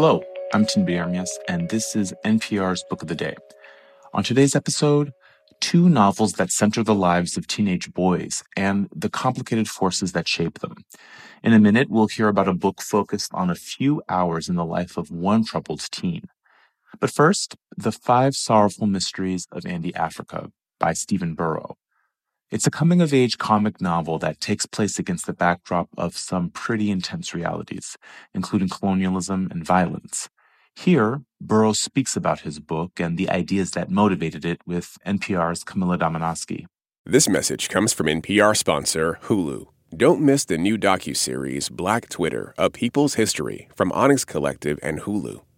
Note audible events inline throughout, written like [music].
Hello, I'm Tinbete Ermyas, and this is NPR's Book of the Day. On today's episode, two novels that center the lives of teenage boys and the complicated forces that shape them. In a minute, we'll hear about a book focused on a few hours in the life of one troubled teen. But first, The Five Sorrowful Mysteries of Andy Africa by Stephen Buoro. It's a coming of age comic novel that takes place against the backdrop of some pretty intense realities, including colonialism and violence. Here, Buoro speaks about his book and the ideas that motivated it with NPR's Camila Domonoske. This message comes from NPR sponsor Hulu. Don't miss the new docu-series Black Twitter: A People's History from Onyx Collective and Hulu.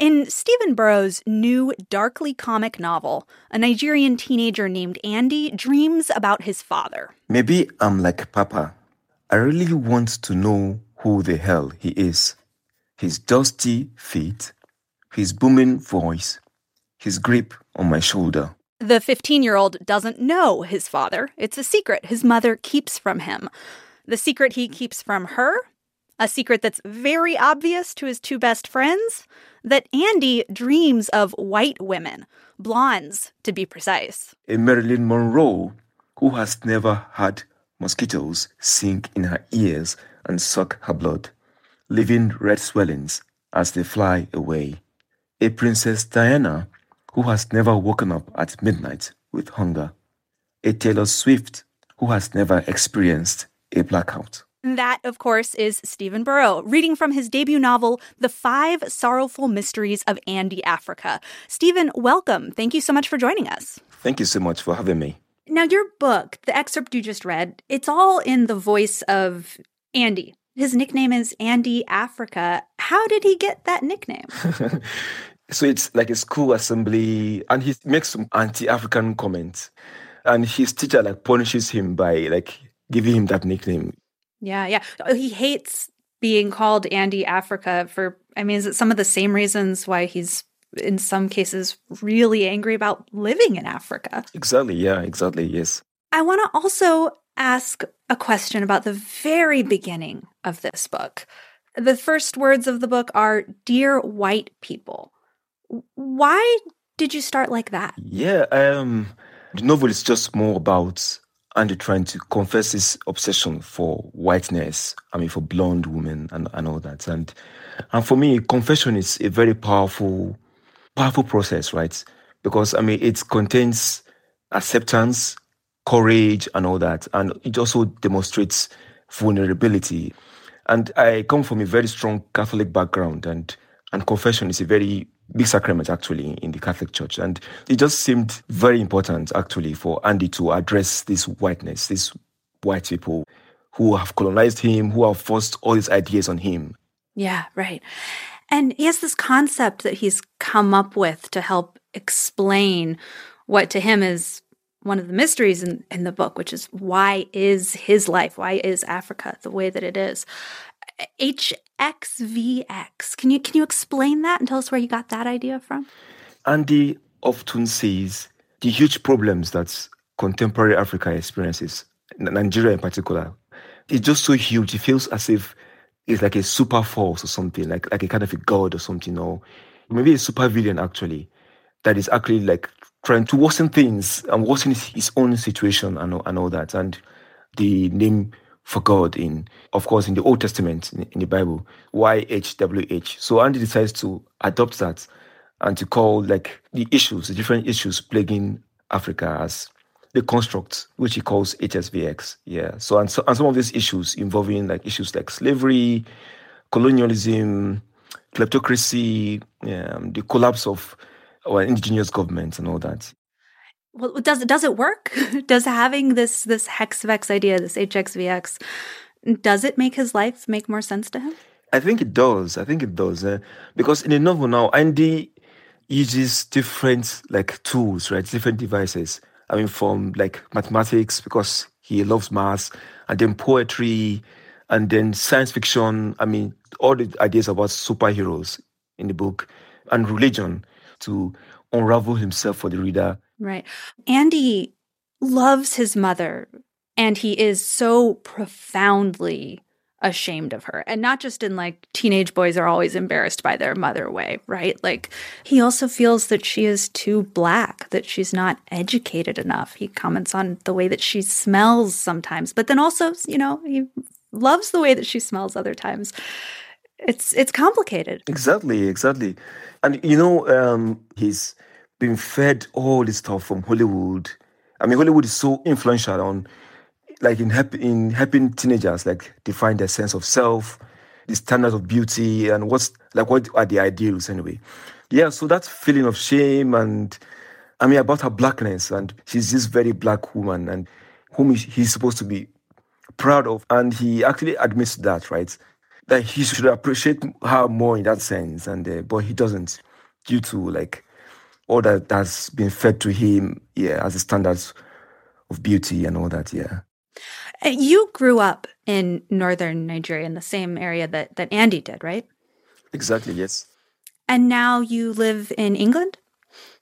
In Stephen Buoro's new darkly comic novel, a Nigerian teenager named Andy dreams about his father. Maybe I'm like Papa. I really want to know who the hell he is. His dusty feet, his booming voice, his grip on my shoulder. The 15 year old doesn't know his father. It's a secret his mother keeps from him. The secret he keeps from her? A secret that's very obvious to his two best friends? that Andy dreams of white women, blondes to be precise. A Marilyn Monroe who has never had mosquitoes sink in her ears and suck her blood, leaving red swellings as they fly away. A Princess Diana who has never woken up at midnight with hunger. A Taylor Swift who has never experienced a blackout. That, of course, is Stephen Buoro, reading from his debut novel, The Five Sorrowful Mysteries of Andy Africa. Stephen, welcome. Thank you so much for joining us. Thank you so much for having me. Now, your book, the excerpt you just read, it's all in the voice of Andy. His nickname is Andy Africa. How did he get that nickname? [laughs] so it's like a school assembly, and he makes some anti-African comments, and his teacher like punishes him by like giving him that nickname. Yeah, yeah. Oh, he hates being called Andy Africa for, I mean, is it some of the same reasons why he's in some cases really angry about living in Africa? Exactly. Yeah, exactly. Yes. I want to also ask a question about the very beginning of this book. The first words of the book are Dear White People. Why did you start like that? Yeah, um, the novel is just more about Andy trying to confess his obsession for whiteness, I mean, for blonde women and, and all that. And and for me, confession is a very powerful, powerful process, right? Because I mean, it contains acceptance, courage, and all that. And it also demonstrates vulnerability. And I come from a very strong Catholic background, and and confession is a very big sacrament actually in the Catholic Church. And it just seemed very important actually for Andy to address this whiteness, these white people who have colonized him, who have forced all these ideas on him. Yeah, right. And he has this concept that he's come up with to help explain what to him is one of the mysteries in, in the book, which is why is his life, why is Africa the way that it is? HXVX. Can you can you explain that and tell us where you got that idea from? Andy often sees the huge problems that contemporary Africa experiences, Nigeria in particular. It's just so huge. It feels as if it's like a super force or something, like like a kind of a god or something, or maybe a super villain actually, that is actually like trying to worsen things and worsen his, his own situation and, and all that. And the name for God in, of course, in the Old Testament, in, in the Bible, YHWH. So Andy decides to adopt that and to call like the issues, the different issues plaguing Africa as the construct, which he calls HXVX. Yeah. So and, so and some of these issues involving like issues like slavery, colonialism, kleptocracy, um, the collapse of our indigenous governments and all that well does it does it work [laughs] does having this this hexvex idea this hxvx does it make his life make more sense to him i think it does i think it does uh, because in the novel now andy uses different like tools, right? Different devices. I mean, from like mathematics because he loves maths, and then poetry, and then science fiction. I mean, all the ideas about superheroes in the book, and religion to unravel himself for the reader. Right. Andy loves his mother, and he is so profoundly ashamed of her. And not just in like teenage boys are always embarrassed by their mother way, right? Like he also feels that she is too black, that she's not educated enough. He comments on the way that she smells sometimes, but then also, you know, he loves the way that she smells other times. It's it's complicated. Exactly, exactly. And you know, um, he's been fed all this stuff from Hollywood. I mean, Hollywood is so influential on like in help, in helping teenagers like define their sense of self, the standards of beauty, and what's like what are the ideals anyway. Yeah, so that feeling of shame and I mean about her blackness, and she's this very black woman, and whom he's supposed to be proud of, and he actually admits that, right? That he should appreciate her more in that sense, and uh, but he doesn't, due to like all that that's been fed to him, yeah, as the standards of beauty and all that, yeah. Uh, you grew up in northern Nigeria in the same area that, that Andy did, right? Exactly, yes. And now you live in England?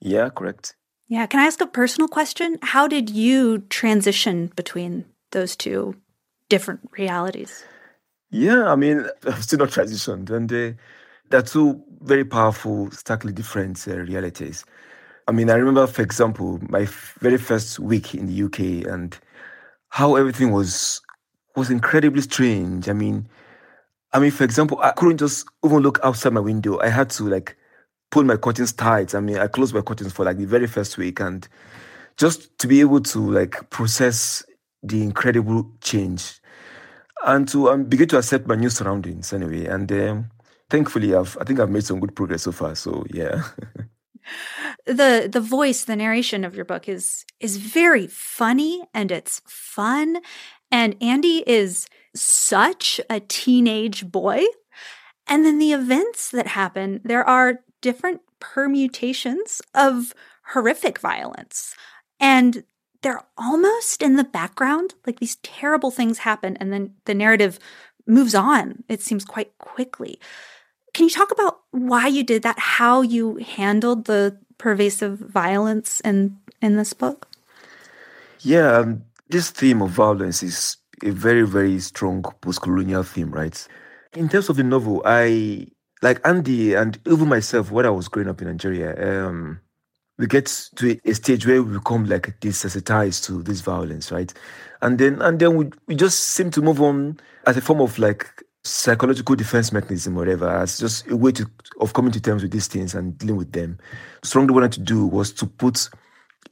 Yeah, correct. Yeah. Can I ask a personal question? How did you transition between those two different realities? Yeah, I mean, [laughs] I've still not transitioned. And uh, they're two very powerful, starkly different uh, realities. I mean, I remember, for example, my f- very first week in the UK and how everything was was incredibly strange. I mean, I mean, for example, I couldn't just even look outside my window. I had to like pull my curtains tight. I mean, I closed my curtains for like the very first week, and just to be able to like process the incredible change and to um, begin to accept my new surroundings anyway. And um, thankfully, I've I think I've made some good progress so far. So yeah. [laughs] the the voice the narration of your book is is very funny and it's fun and Andy is such a teenage boy and then the events that happen there are different permutations of horrific violence and they're almost in the background like these terrible things happen and then the narrative moves on it seems quite quickly can you talk about why you did that how you handled the pervasive violence in in this book? Yeah, um, this theme of violence is a very very strong post-colonial theme, right? In terms of the novel, I like Andy and even myself when I was growing up in Nigeria. Um, we get to a stage where we become like desensitized to this violence, right? And then and then we, we just seem to move on as a form of like psychological defense mechanism, whatever, as just a way to, of coming to terms with these things and dealing with them. Strongly wanted to do was to put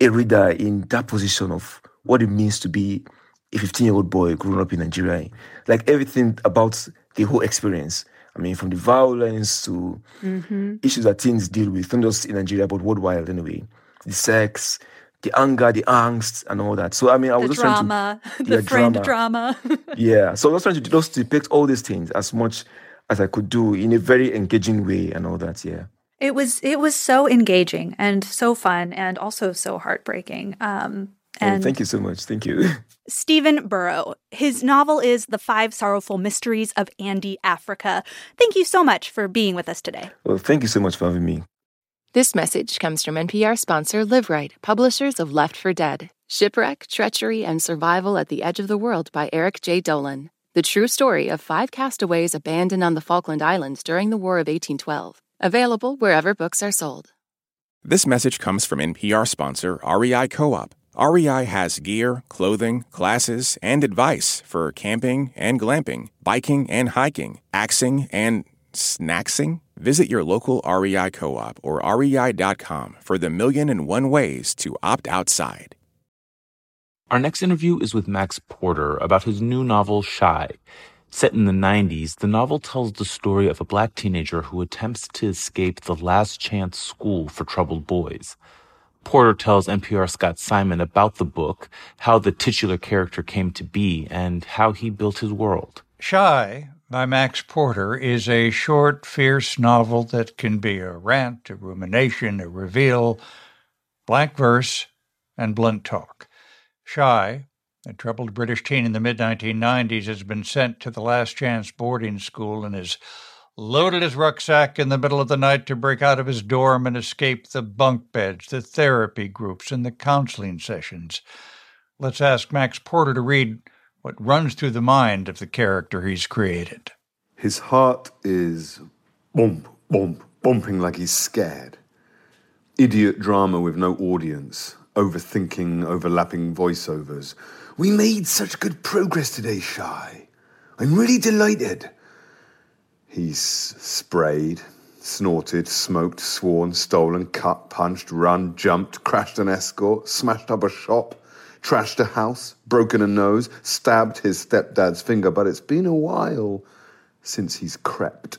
a reader in that position of what it means to be a 15 year old boy growing up in Nigeria. Like everything about the whole experience. I mean, from the violence to mm-hmm. issues that teens deal with, not just in Nigeria, but worldwide anyway. The sex, the anger, the angst, and all that. So I mean, I was the just drama, trying to [laughs] the yeah, friend drama. drama. [laughs] yeah, so I was trying to just depict all these things as much as I could do in a very engaging way and all that. Yeah. It was it was so engaging and so fun and also so heartbreaking. Um, and oh, thank you so much. Thank you. [laughs] Stephen Buoro. His novel is The Five Sorrowful Mysteries of Andy Africa. Thank you so much for being with us today. Well, thank you so much for having me. This message comes from NPR sponsor Liveright, publishers of Left for Dead Shipwreck, Treachery, and Survival at the Edge of the World by Eric J. Dolin. The true story of five castaways abandoned on the Falkland Islands during the War of 1812. Available wherever books are sold. This message comes from NPR sponsor REI Co op. REI has gear, clothing, classes, and advice for camping and glamping, biking and hiking, axing and snacksing? Visit your local REI co op or rei.com for the million and one ways to opt outside. Our next interview is with Max Porter about his new novel, Shy. Set in the 90s, the novel tells the story of a black teenager who attempts to escape the last chance school for troubled boys. Porter tells NPR Scott Simon about the book, how the titular character came to be, and how he built his world. Shy by Max Porter is a short, fierce novel that can be a rant, a rumination, a reveal, blank verse, and blunt talk. Shy, a troubled British teen in the mid 1990s, has been sent to the last chance boarding school and has loaded his rucksack in the middle of the night to break out of his dorm and escape the bunk beds, the therapy groups, and the counseling sessions. Let's ask Max Porter to read what runs through the mind of the character he's created. His heart is bump, bump, bumping like he's scared. Idiot drama with no audience, overthinking, overlapping voiceovers. We made such good progress today, Shy. I'm really delighted. He's sprayed, snorted, smoked, sworn, stolen, cut, punched, run, jumped, crashed an escort, smashed up a shop, trashed a house, broken a nose, stabbed his stepdad's finger, but it's been a while since he's crept.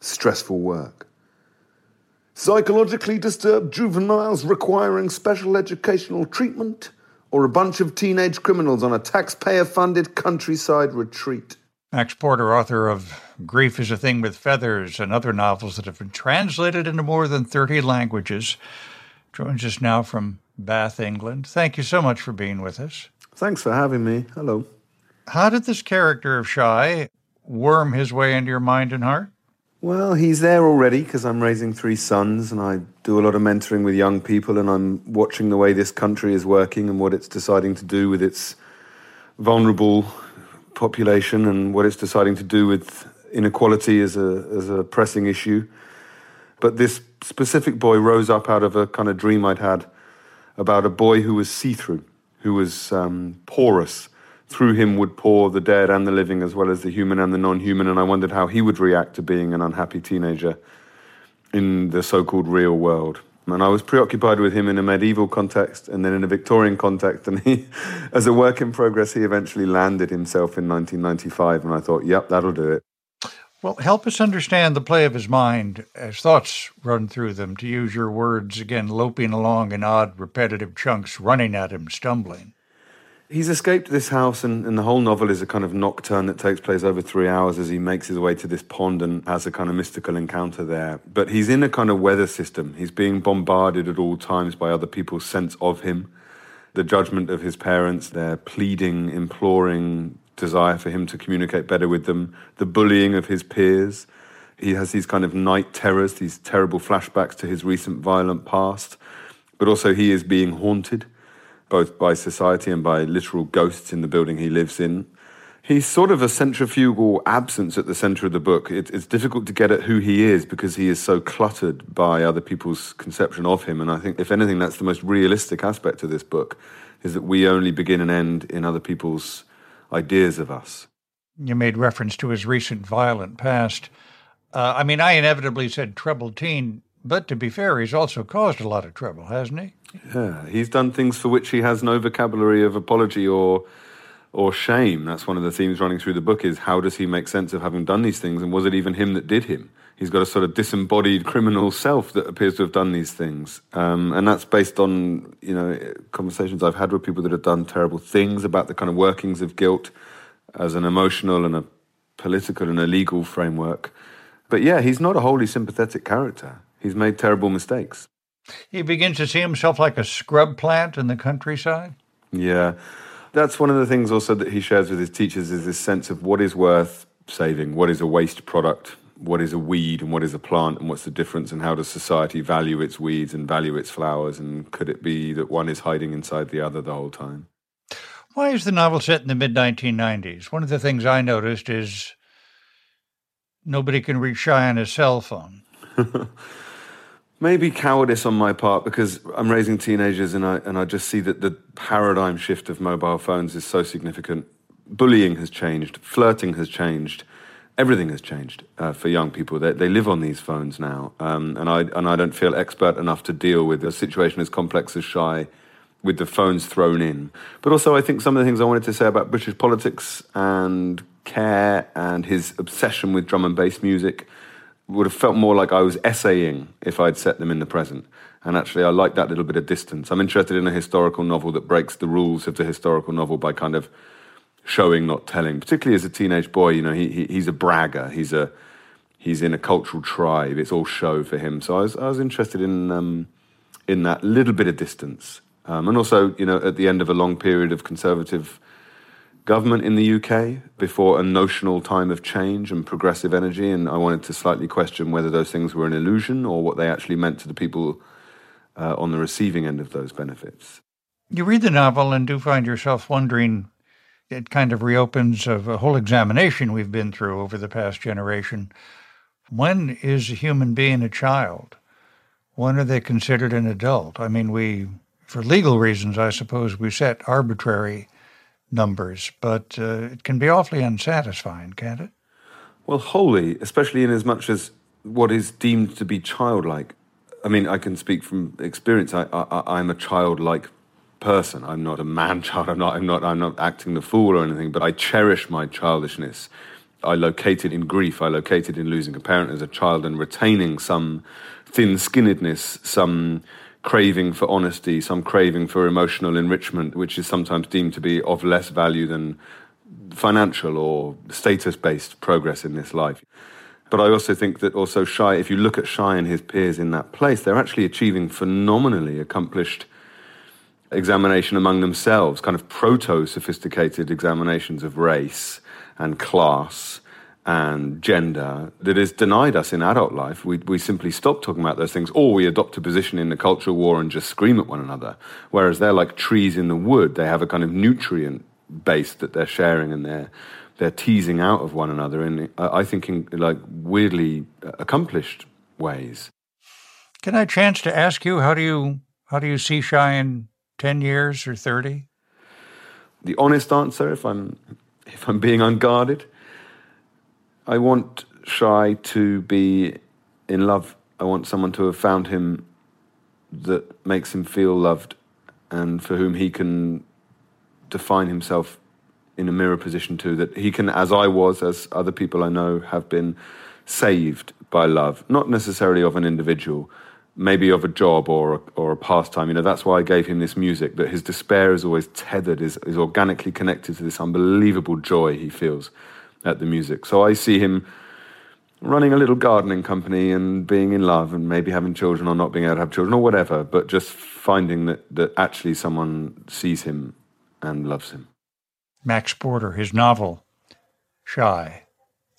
Stressful work. Psychologically disturbed juveniles requiring special educational treatment, or a bunch of teenage criminals on a taxpayer funded countryside retreat. Max Porter, author of Grief is a Thing with Feathers and other novels that have been translated into more than 30 languages, joins us now from Bath, England. Thank you so much for being with us. Thanks for having me. Hello. How did this character of Shy worm his way into your mind and heart? Well, he's there already because I'm raising three sons and I do a lot of mentoring with young people and I'm watching the way this country is working and what it's deciding to do with its vulnerable population and what it's deciding to do with inequality as a, as a pressing issue. But this specific boy rose up out of a kind of dream I'd had about a boy who was see through, who was um, porous. Through him would pour the dead and the living, as well as the human and the non human. And I wondered how he would react to being an unhappy teenager in the so called real world. And I was preoccupied with him in a medieval context and then in a Victorian context. And he, [laughs] as a work in progress, he eventually landed himself in 1995. And I thought, yep, that'll do it. Well, help us understand the play of his mind as thoughts run through them, to use your words again, loping along in odd, repetitive chunks, running at him, stumbling. He's escaped this house, and, and, the whole novel is a kind of nocturne that takes place over three hours as he makes his way to this pond and has a kind of mystical encounter there. But he's in a kind of weather system. He's being bombarded at all times by other people's sense of him, the judgment of his parents, their pleading, imploring, desire for him to communicate better with them, the bullying of his peers. He has these kind of night terrors, these terrible flashbacks to his recent violent past. But also, he is being haunted, both by society and by literal ghosts in the building he lives in. He's sort of a centrifugal absence at the center of the book. It, it's difficult to get at who he is because he is so cluttered by other people's conception of him. And I think, if anything, that's the most realistic aspect of this book, is that we only begin and end in other people's ideas of us. You made reference to his recent violent past. Uh, I mean, I inevitably said troubled teen, but to be fair, he's also caused a lot of trouble, hasn't he? Yeah, he's done things for which he has no vocabulary of apology or or shame. That's one of the themes running through the book is how does he make sense of having done these things and was it even him that did him? He's got a sort of disembodied criminal self that appears to have done these things. Um, and that's based on, you know, conversations I've had with people that have done terrible things about the kind of workings of guilt as an emotional and a political and a legal framework. But yeah, he's not a wholly sympathetic character. He's made terrible mistakes. He begins to see himself like a scrub plant in the countryside. Yeah. That's one of the things also that he shares with his teachers is this sense of what is worth saving, what is a waste product, what is a weed and what is a plant and what's the difference and how does society value its weeds and value its flowers and could it be that one is hiding inside the other the whole time? Why is the novel set in the mid 1990s one of the things i noticed is nobody can reach shy on his cell phone. [laughs] Maybe cowardice on my part because i'm raising teenagers and i and i just see that the paradigm shift of mobile phones is so significant. Bullying has changed. Flirting has changed everything has changed uh, for young people. They, they live on these phones now, um, and I and I don't feel expert enough to deal with a situation as complex as Shy, with the phones thrown in. But also, I think some of the things I wanted to say about British politics and care and his obsession with drum and bass music would have felt more like I was essaying if I'd set them in the present. And actually, I like that little bit of distance. I'm interested in a historical novel that breaks the rules of the historical novel by kind of showing, not telling. Particularly as a teenage boy, you know, he, he he's a bragger. He's a he's in a cultural tribe. It's all show for him. So I was I was interested in um, in that little bit of distance, um, and also you know at the end of a long period of conservative government in the UK before a notional time of change and progressive energy, and I wanted to slightly question whether those things were an illusion or what they actually meant to the people uh, on the receiving end of those benefits. You read the novel and do find yourself wondering. It kind of reopens of a whole examination we've been through over the past generation. When is a human being a child? When are they considered an adult? I mean, we, for legal reasons, I suppose, we set arbitrary numbers, but uh, it can be awfully unsatisfying, can't it? Well, wholly, especially in as much as what is deemed to be childlike. I mean, I can speak from experience. I, I, I'm a childlike person. I'm not a man [laughs] child. I'm not. I'm not. I'm not acting the fool or anything. But I cherish my childishness. I located in grief. I located in losing a parent as a child and retaining some thin-skinnedness, some craving for honesty, some craving for emotional enrichment, which is sometimes deemed to be of less value than financial or status based progress in this life. But I also think that also Shy, if you look at Shy and his peers in that place, they're actually achieving phenomenally accomplished examination among themselves, kind of proto sophisticated examinations of race and class and gender that is denied us in adult life. We, we simply stop talking about those things, or we adopt a position in the cultural war and just scream at one another. Whereas they're like trees in the wood, they have a kind of nutrient base that they're sharing and they're, they're teasing out of one another in, I think, in like weirdly accomplished ways. Can I chance to ask you, how do you, how do you see in 10 years or 30? The honest answer, if I'm, if I'm being unguarded, I want Shy to be in love. I want someone to have found him that makes him feel loved and for whom he can define himself in a mirror position too. That he can, as I was, as other people I know have been, saved by love, not necessarily of an individual, maybe of a job or a, or a pastime. You know, that's why I gave him this music. That his despair is always tethered, is is organically connected to this unbelievable joy he feels at the music. So I see him running a little gardening company and being in love and maybe having children or not being able to have children or whatever, but just finding that, that actually someone sees him and loves him. Max Porter, his novel, Shy.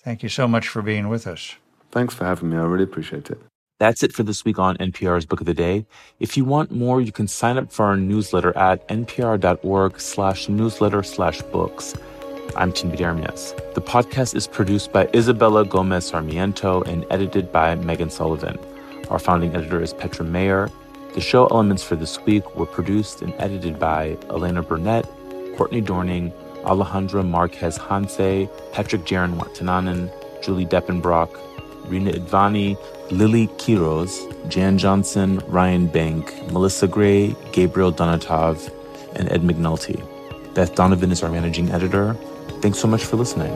Thank you so much for being with us. Thanks for having me. I really appreciate it. That's it for this week on NPR's Book of the Day. If you want more, you can sign up for our newsletter at npr.org slash newsletter slash books. I'm Tinbete Ermyas. The podcast is produced by Isabella Gomez Sarmiento and edited by Megan Sullivan. Our founding editor is Petra Mayer. The show elements for this week were produced and edited by Elena Burnett, Courtney Dorning, Alejandra Marquez Janse, Patrick Jarenwattananon, Julie Depenbrock, Reena Advani, Lily Quiroz, Jan Johnson, Ryan Benk, Melissa Gray, Gabriel Donatov, and Ed McNulty. Beth Donovan is our managing editor. Thanks so much for listening.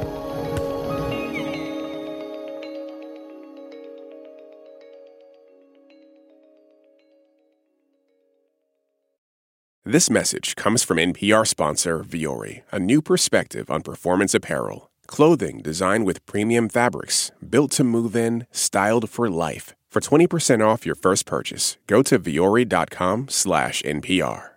This message comes from NPR sponsor Vuori, a new perspective on performance apparel. Clothing designed with premium fabrics, built to move in, styled for life. For 20% off your first purchase, go to vuori.com slash NPR.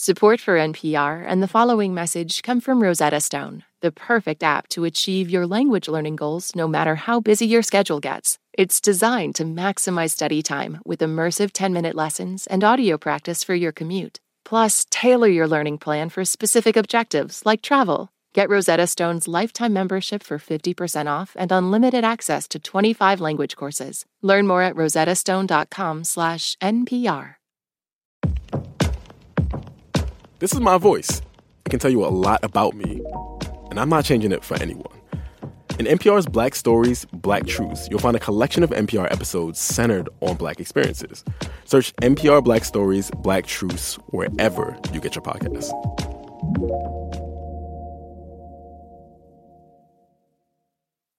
Support for NPR and the following message come from Rosetta Stone, the perfect app to achieve your language learning goals no matter how busy your schedule gets. It's designed to maximize study time with immersive 10 minute lessons and audio practice for your commute. Plus, tailor your learning plan for specific objectives like travel. Get Rosetta Stone's lifetime membership for 50% off and unlimited access to 25 language courses. Learn more at rosettastone.com/npr. This is my voice. I can tell you a lot about me, and I'm not changing it for anyone. In NPR's Black Stories, Black Truths, you'll find a collection of NPR episodes centered on Black experiences. Search NPR Black Stories, Black Truths wherever you get your podcasts.